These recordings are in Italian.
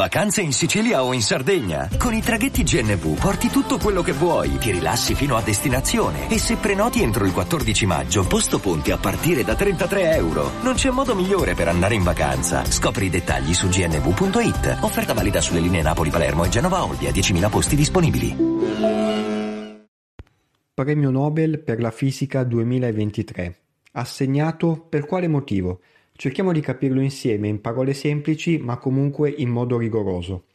Vacanze in Sicilia o in Sardegna. Con i traghetti GNV porti tutto quello che vuoi, ti rilassi fino a destinazione e se prenoti entro il 14 maggio, posto ponti a partire da 33 euro. Non c'è modo migliore per andare in vacanza. Scopri i dettagli su gnv.it. Offerta valida sulle linee Napoli-Palermo e Genova-Olbia, 10.000 posti disponibili. Premio Nobel per la fisica 2023. Assegnato per quale motivo? Cerchiamo di capirlo insieme in parole semplici ma comunque in modo rigoroso.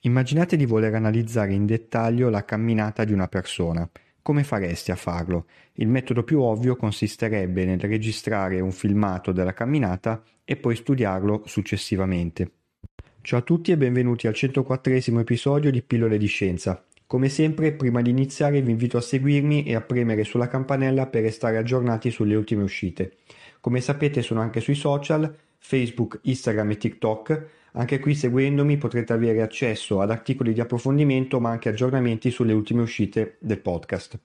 Immaginate di voler analizzare in dettaglio la camminata di una persona. Come fareste a farlo? Il metodo più ovvio consisterebbe nel registrare un filmato della camminata e poi studiarlo successivamente. Ciao a tutti e benvenuti al 104 episodio di Pillole di Scienza. Come sempre, prima di iniziare vi invito a seguirmi e a premere sulla campanella per restare aggiornati sulle ultime uscite. Come sapete sono anche sui social, Facebook, Instagram e TikTok. Anche qui seguendomi potrete avere accesso ad articoli di approfondimento ma anche aggiornamenti sulle ultime uscite del podcast.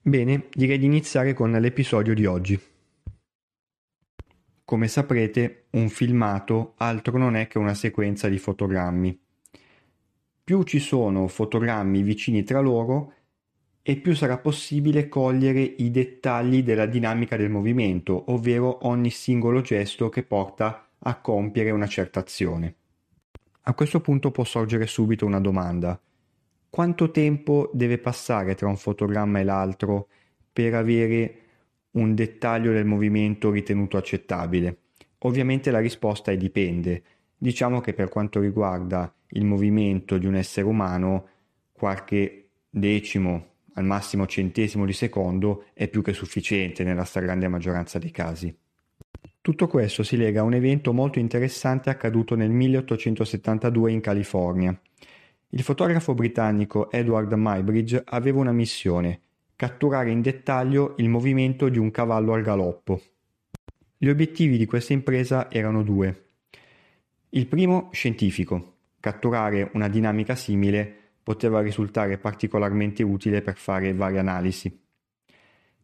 Bene, direi di iniziare con l'episodio di oggi. Come saprete, un filmato altro non è che una sequenza di fotogrammi. Più ci sono fotogrammi vicini tra loro, e più sarà possibile cogliere i dettagli della dinamica del movimento, ovvero ogni singolo gesto che porta a compiere una certa azione. A questo punto può sorgere subito una domanda. Quanto tempo deve passare tra un fotogramma e l'altro per avere un dettaglio del movimento ritenuto accettabile? Ovviamente la risposta è dipende. Diciamo che per quanto riguarda il movimento di un essere umano, qualche decimo, al massimo centesimo di secondo è più che sufficiente nella stragrande maggioranza dei casi. Tutto questo si lega a un evento molto interessante accaduto nel 1872 in California. Il fotografo britannico Edward Muybridge aveva una missione, catturare in dettaglio il movimento di un cavallo al galoppo. Gli obiettivi di questa impresa erano due. Il primo scientifico, catturare una dinamica simile poteva risultare particolarmente utile per fare varie analisi.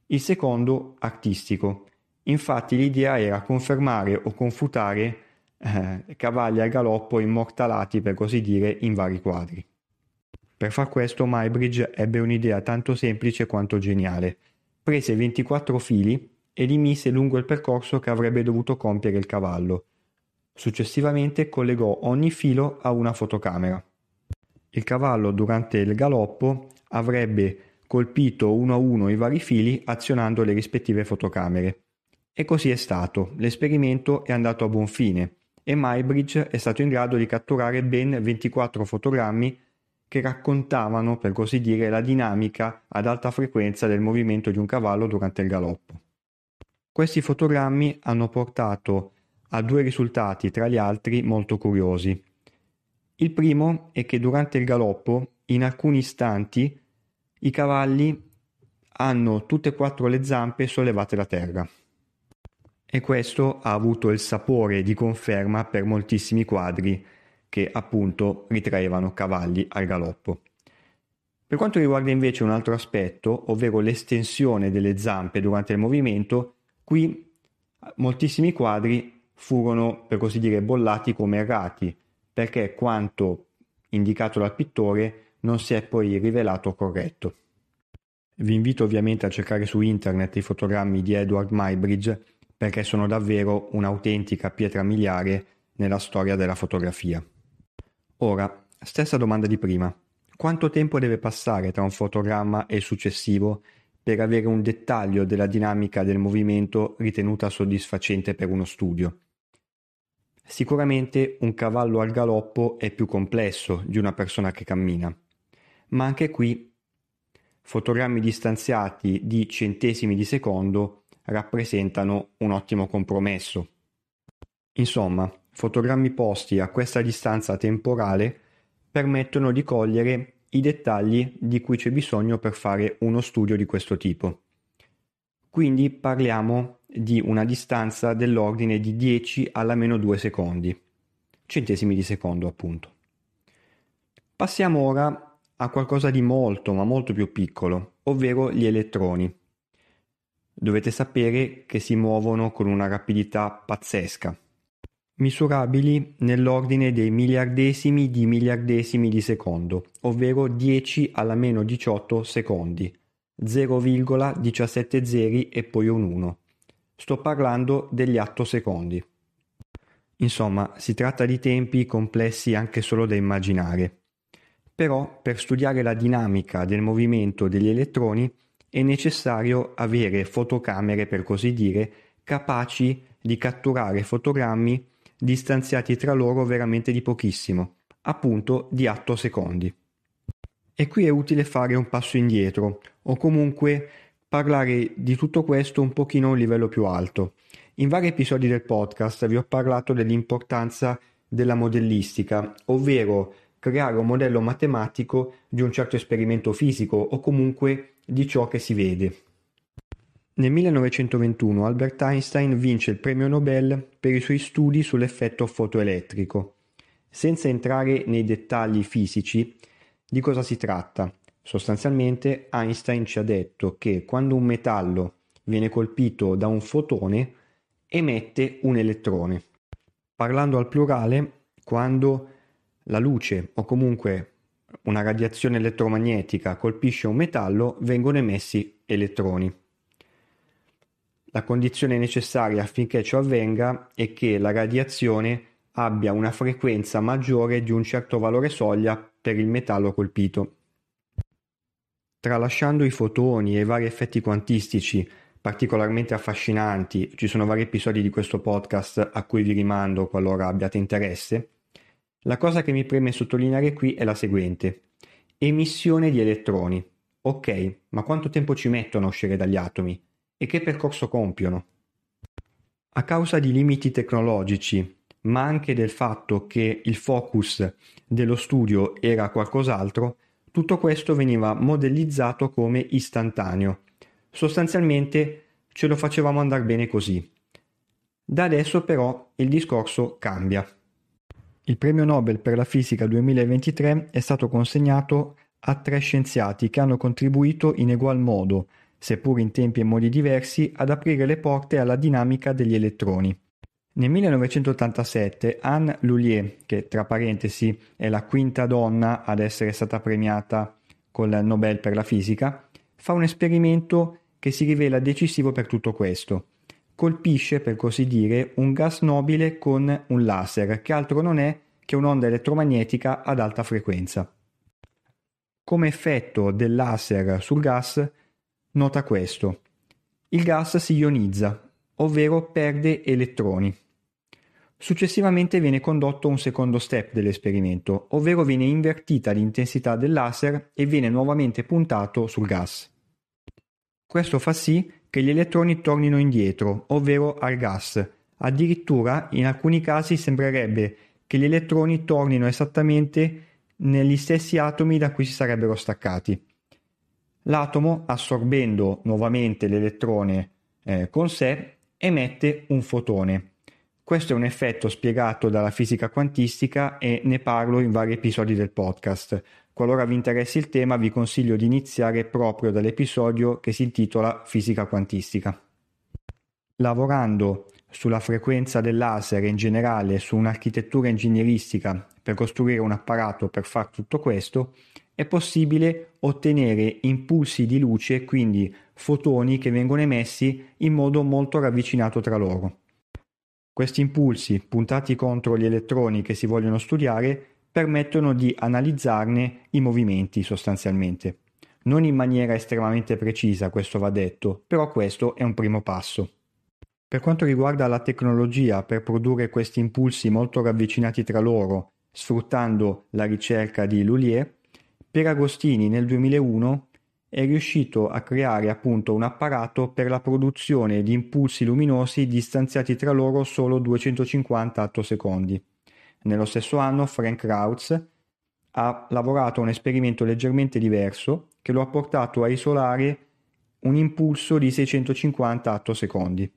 Il secondo, artistico. Infatti l'idea era confermare o confutare eh, cavalli al galoppo immortalati, per così dire, in vari quadri. Per far questo Mybridge ebbe un'idea tanto semplice quanto geniale. Prese 24 fili e li mise lungo il percorso che avrebbe dovuto compiere il cavallo. Successivamente collegò ogni filo a una fotocamera. Il cavallo durante il galoppo avrebbe colpito uno a uno i vari fili azionando le rispettive fotocamere. E così è stato, l'esperimento è andato a buon fine e Mybridge è stato in grado di catturare ben 24 fotogrammi che raccontavano, per così dire, la dinamica ad alta frequenza del movimento di un cavallo durante il galoppo. Questi fotogrammi hanno portato a due risultati, tra gli altri, molto curiosi. Il primo è che durante il galoppo, in alcuni istanti, i cavalli hanno tutte e quattro le zampe sollevate da terra. E questo ha avuto il sapore di conferma per moltissimi quadri che appunto ritraevano cavalli al galoppo. Per quanto riguarda invece un altro aspetto, ovvero l'estensione delle zampe durante il movimento, qui moltissimi quadri furono, per così dire, bollati come errati, perché quanto indicato dal pittore non si è poi rivelato corretto. Vi invito ovviamente a cercare su internet i fotogrammi di Edward Muybridge perché sono davvero un'autentica pietra miliare nella storia della fotografia. Ora, stessa domanda di prima. Quanto tempo deve passare tra un fotogramma e il successivo per avere un dettaglio della dinamica del movimento ritenuta soddisfacente per uno studio? Sicuramente un cavallo al galoppo è più complesso di una persona che cammina, ma anche qui fotogrammi distanziati di centesimi di secondo rappresentano un ottimo compromesso. Insomma, fotogrammi posti a questa distanza temporale permettono di cogliere i dettagli di cui c'è bisogno per fare uno studio di questo tipo. Quindi parliamo di una distanza dell'ordine di 10 alla meno 2 secondi, centesimi di secondo appunto. Passiamo ora a qualcosa di molto ma molto più piccolo, ovvero gli elettroni. Dovete sapere che si muovono con una rapidità pazzesca. misurabili nell'ordine dei miliardesimi di miliardesimi di secondo, ovvero 10 alla meno 18 secondi, 0,17 zeri e poi un 1. Sto parlando degli attosecondi. Insomma, si tratta di tempi complessi anche solo da immaginare. Però per studiare la dinamica del movimento degli elettroni è necessario avere fotocamere, per così dire, capaci di catturare fotogrammi distanziati tra loro veramente di pochissimo, appunto di attosecondi. E qui è utile fare un passo indietro, o comunque parlare di tutto questo un pochino a un livello più alto. In vari episodi del podcast vi ho parlato dell'importanza della modellistica, ovvero creare un modello matematico di un certo esperimento fisico o comunque di ciò che si vede. Nel 1921 Albert Einstein vince il premio Nobel per i suoi studi sull'effetto fotoelettrico. Senza entrare nei dettagli fisici, di cosa si tratta? Sostanzialmente Einstein ci ha detto che quando un metallo viene colpito da un fotone emette un elettrone. Parlando al plurale, quando la luce o comunque una radiazione elettromagnetica colpisce un metallo vengono emessi elettroni. La condizione necessaria affinché ciò avvenga è che la radiazione abbia una frequenza maggiore di un certo valore soglia per il metallo colpito. Tralasciando i fotoni e i vari effetti quantistici particolarmente affascinanti, ci sono vari episodi di questo podcast a cui vi rimando qualora abbiate interesse, la cosa che mi preme sottolineare qui è la seguente. Emissione di elettroni. Ok, ma quanto tempo ci mettono a uscire dagli atomi? e che percorso compiono. A causa di limiti tecnologici, ma anche del fatto che il focus dello studio era qualcos'altro, tutto questo veniva modellizzato come istantaneo. Sostanzialmente ce lo facevamo andare bene così. Da adesso però il discorso cambia. Il premio Nobel per la fisica 2023 è stato consegnato a tre scienziati che hanno contribuito in egual modo seppur in tempi e modi diversi, ad aprire le porte alla dinamica degli elettroni. Nel 1987 Anne Lullier, che tra parentesi è la quinta donna ad essere stata premiata col Nobel per la fisica, fa un esperimento che si rivela decisivo per tutto questo. Colpisce, per così dire, un gas nobile con un laser, che altro non è che un'onda elettromagnetica ad alta frequenza. Come effetto del laser sul gas Nota questo. Il gas si ionizza, ovvero perde elettroni. Successivamente viene condotto un secondo step dell'esperimento, ovvero viene invertita l'intensità del laser e viene nuovamente puntato sul gas. Questo fa sì che gli elettroni tornino indietro, ovvero al gas. Addirittura in alcuni casi sembrerebbe che gli elettroni tornino esattamente negli stessi atomi da cui si sarebbero staccati. L'atomo, assorbendo nuovamente l'elettrone eh, con sé, emette un fotone. Questo è un effetto spiegato dalla fisica quantistica e ne parlo in vari episodi del podcast. Qualora vi interessi il tema vi consiglio di iniziare proprio dall'episodio che si intitola Fisica quantistica. Lavorando sulla frequenza del laser in generale su un'architettura ingegneristica per costruire un apparato per fare tutto questo, è possibile ottenere impulsi di luce, quindi fotoni che vengono emessi in modo molto ravvicinato tra loro. Questi impulsi, puntati contro gli elettroni che si vogliono studiare, permettono di analizzarne i movimenti sostanzialmente. Non in maniera estremamente precisa, questo va detto, però questo è un primo passo. Per quanto riguarda la tecnologia per produrre questi impulsi molto ravvicinati tra loro, sfruttando la ricerca di Lullier, per Agostini nel 2001 è riuscito a creare appunto un apparato per la produzione di impulsi luminosi distanziati tra loro solo 250 attosecondi. Nello stesso anno Frank Rautz ha lavorato a un esperimento leggermente diverso che lo ha portato a isolare un impulso di 650 attosecondi.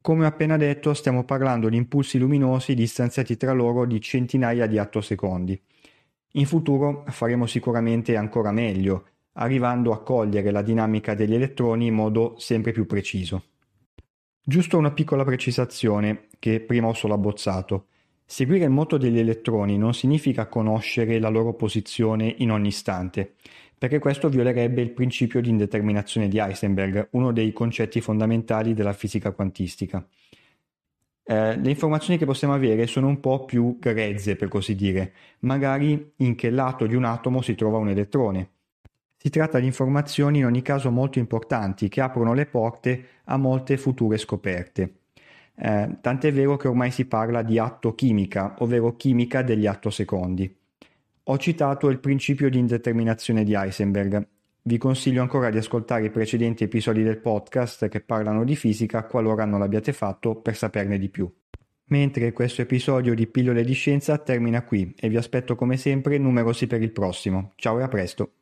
Come appena detto stiamo parlando di impulsi luminosi distanziati tra loro di centinaia di attosecondi. In futuro faremo sicuramente ancora meglio, arrivando a cogliere la dinamica degli elettroni in modo sempre più preciso. Giusto una piccola precisazione che prima ho solo abbozzato. Seguire il moto degli elettroni non significa conoscere la loro posizione in ogni istante, perché questo violerebbe il principio di indeterminazione di Heisenberg, uno dei concetti fondamentali della fisica quantistica. Eh, le informazioni che possiamo avere sono un po' più grezze, per così dire, magari in che lato di un atomo si trova un elettrone. Si tratta di informazioni in ogni caso molto importanti che aprono le porte a molte future scoperte. Eh, tant'è vero che ormai si parla di atto chimica, ovvero chimica degli attosecondi. Ho citato il principio di indeterminazione di Heisenberg. Vi consiglio ancora di ascoltare i precedenti episodi del podcast che parlano di fisica qualora non l'abbiate fatto per saperne di più. Mentre questo episodio di Pillole di Scienza termina qui e vi aspetto come sempre numerosi per il prossimo. Ciao e a presto!